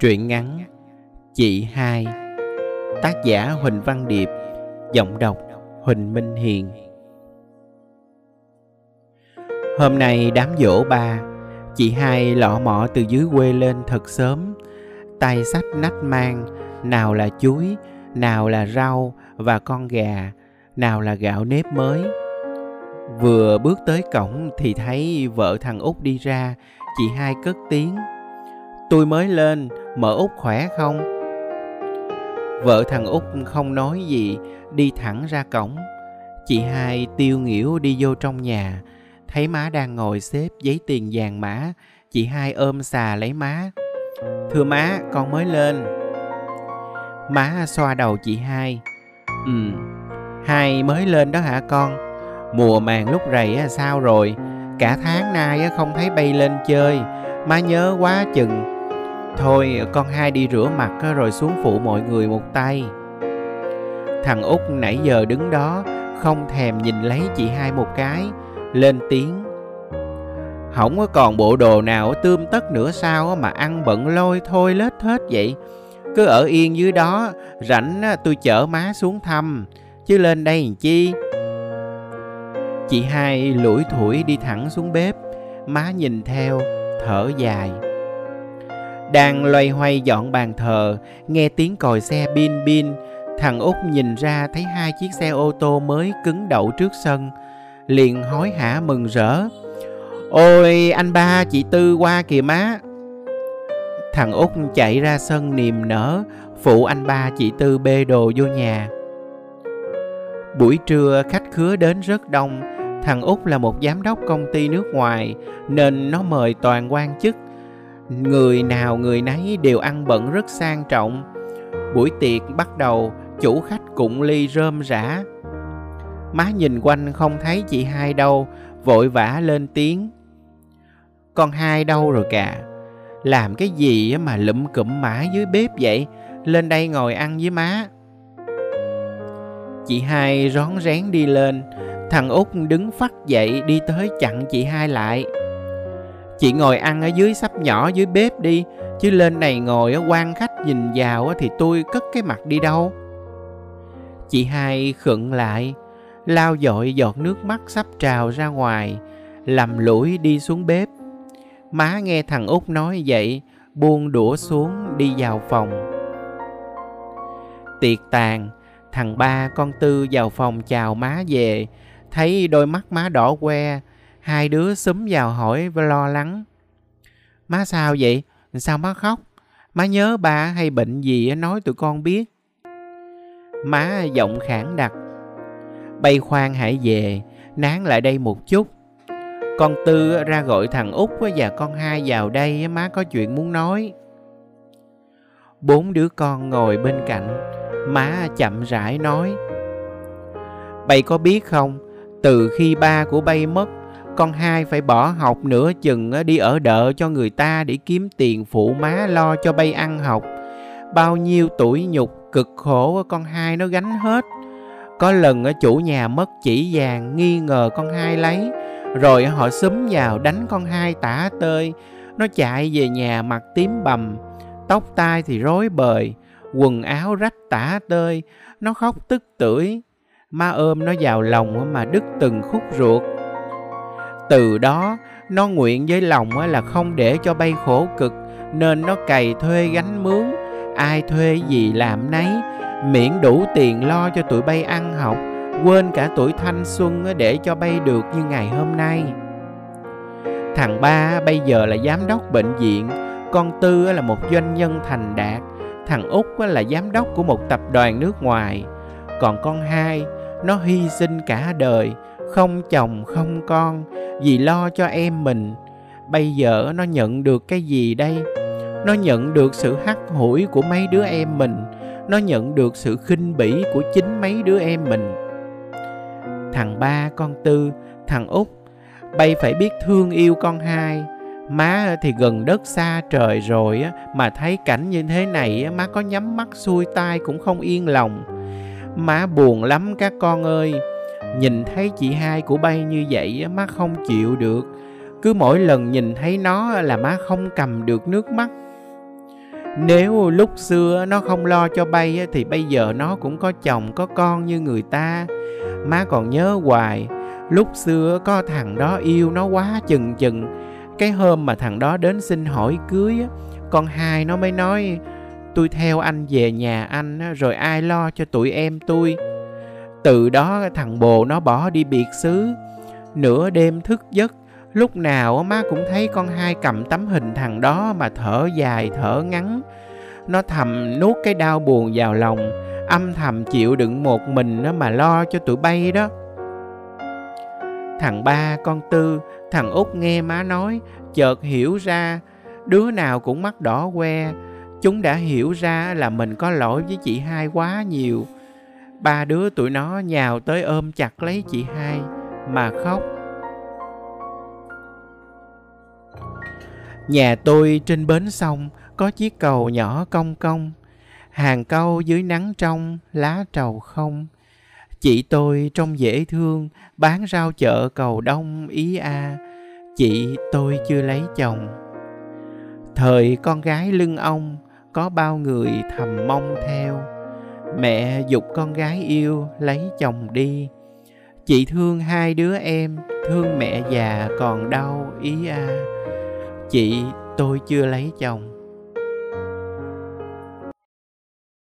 Truyện ngắn Chị hai, Tác giả Huỳnh Văn Điệp, Giọng đọc Huỳnh Minh Hiền. Hôm nay đám dỗ ba, Chị hai lọ mọ từ dưới quê lên thật sớm. Tay sách nách mang, Nào là chuối, Nào là rau và con gà, Nào là gạo nếp mới. Vừa bước tới cổng thì thấy vợ thằng út đi ra, Chị hai cất tiếng. Tôi mới lên, mở út khỏe không? Vợ thằng út không nói gì, đi thẳng ra cổng. Chị hai tiêu nghỉu đi vô trong nhà, thấy má đang ngồi xếp giấy tiền vàng mã, chị hai ôm xà lấy má. Thưa má, con mới lên. Má xoa đầu chị hai. Ừ, hai mới lên đó hả con? Mùa màng lúc rầy sao rồi? Cả tháng nay không thấy bay lên chơi, má nhớ quá chừng Thôi, con hai đi rửa mặt rồi xuống phụ mọi người một tay. Thằng út nãy giờ đứng đó, Không thèm nhìn lấy chị hai một cái, Lên tiếng. Không có còn bộ đồ nào tươm tất nữa sao Mà ăn bận lôi thôi, lết hết vậy. Cứ ở yên dưới đó, Rảnh tôi chở má xuống thăm. Chứ lên đây làm chi? Chị hai lủi thủi đi thẳng xuống bếp. Má nhìn theo, Thở dài đang loay hoay dọn bàn thờ, nghe tiếng còi xe bin bin, thằng út nhìn ra thấy hai chiếc xe ô tô mới cứng đậu trước sân, liền hối hả mừng rỡ. Ôi anh ba chị Tư qua kìa má. Thằng út chạy ra sân niềm nở, phụ anh ba chị Tư bê đồ vô nhà. Buổi trưa khách khứa đến rất đông, thằng út là một giám đốc công ty nước ngoài nên nó mời toàn quan chức người nào người nấy đều ăn bận rất sang trọng. Buổi tiệc bắt đầu, chủ khách cụng ly rơm rã. Má nhìn quanh không thấy chị hai đâu, vội vã lên tiếng. Con hai đâu rồi cả làm cái gì mà lụm cụm mã dưới bếp vậy? Lên đây ngồi ăn với má. Chị hai rón rén đi lên. Thằng út đứng phắt dậy đi tới chặn chị hai lại. Chị ngồi ăn ở dưới sắp nhỏ dưới bếp đi, Chứ lên này ngồi quan khách nhìn vào thì tôi cất cái mặt đi đâu. Chị hai khựng lại, Lao dội giọt nước mắt sắp trào ra ngoài, Lầm lũi đi xuống bếp. Má nghe thằng út nói vậy, Buông đũa xuống đi vào phòng. Tiệc tàn, Thằng ba con Tư vào phòng chào má về, Thấy đôi mắt má đỏ que Hai đứa xúm vào hỏi và lo lắng. Má sao vậy? Sao má khóc? Má nhớ ba hay bệnh gì nói tụi con biết. Má giọng khản đặc. Bay khoan hãy về, nán lại đây một chút. Con Tư ra gọi thằng Út và con hai vào đây má có chuyện muốn nói. Bốn đứa con ngồi bên cạnh, má chậm rãi nói. Bay có biết không, từ khi ba của bay mất con hai phải bỏ học nửa chừng đi ở đợ cho người ta để kiếm tiền phụ má lo cho bay ăn học. Bao nhiêu tuổi nhục cực khổ con hai nó gánh hết. Có lần chủ nhà mất chỉ vàng nghi ngờ con hai lấy, rồi họ xúm vào đánh con hai tả tơi. Nó chạy về nhà mặt tím bầm, tóc tai thì rối bời, quần áo rách tả tơi. Nó khóc tức tưởi, ma ôm nó vào lòng mà đứt từng khúc ruột từ đó, nó nguyện với lòng là không để cho bay khổ cực, nên nó cày thuê gánh mướn. Ai thuê gì làm nấy, miễn đủ tiền lo cho tụi bay ăn học, quên cả tuổi thanh xuân để cho bay được như ngày hôm nay. Thằng ba bây giờ là giám đốc bệnh viện, con tư là một doanh nhân thành đạt, thằng út là giám đốc của một tập đoàn nước ngoài. Còn con hai, nó hy sinh cả đời, không chồng, không con vì lo cho em mình. Bây giờ nó nhận được cái gì đây? Nó nhận được sự hắt hủi của mấy đứa em mình. Nó nhận được sự khinh bỉ của chính mấy đứa em mình. Thằng ba con tư, thằng út, bay phải biết thương yêu con hai. Má thì gần đất xa trời rồi mà thấy cảnh như thế này má có nhắm mắt xuôi tai cũng không yên lòng. Má buồn lắm các con ơi nhìn thấy chị hai của bay như vậy má không chịu được. Cứ mỗi lần nhìn thấy nó là má không cầm được nước mắt. Nếu lúc xưa nó không lo cho bay thì bây giờ nó cũng có chồng, có con như người ta. Má còn nhớ hoài, lúc xưa có thằng đó yêu nó quá chừng chừng. Cái hôm mà thằng đó đến xin hỏi cưới con hai nó mới nói, tôi theo anh về nhà anh rồi ai lo cho tụi em tôi? Từ đó thằng bồ nó bỏ đi biệt xứ. Nửa đêm thức giấc, lúc nào má cũng thấy con hai cầm tấm hình thằng đó mà thở dài, thở ngắn. Nó thầm nuốt cái đau buồn vào lòng, âm thầm chịu đựng một mình nó mà lo cho tụi bay đó. Thằng ba con tư, thằng út nghe má nói, chợt hiểu ra, đứa nào cũng mắt đỏ que chúng đã hiểu ra là mình có lỗi với chị hai quá nhiều ba đứa tụi nó nhào tới ôm chặt lấy chị hai, mà khóc. Nhà tôi trên bến sông có chiếc cầu nhỏ cong cong, hàng câu dưới nắng trong, lá trầu không. Chị tôi trông dễ thương, bán rau chợ cầu đông ý a. Chị tôi chưa lấy chồng. Thời con gái lưng ông có bao người thầm mong theo mẹ dục con gái yêu lấy chồng đi. Chị thương hai đứa em, thương mẹ già còn đau ý a. Chị, tôi chưa lấy chồng.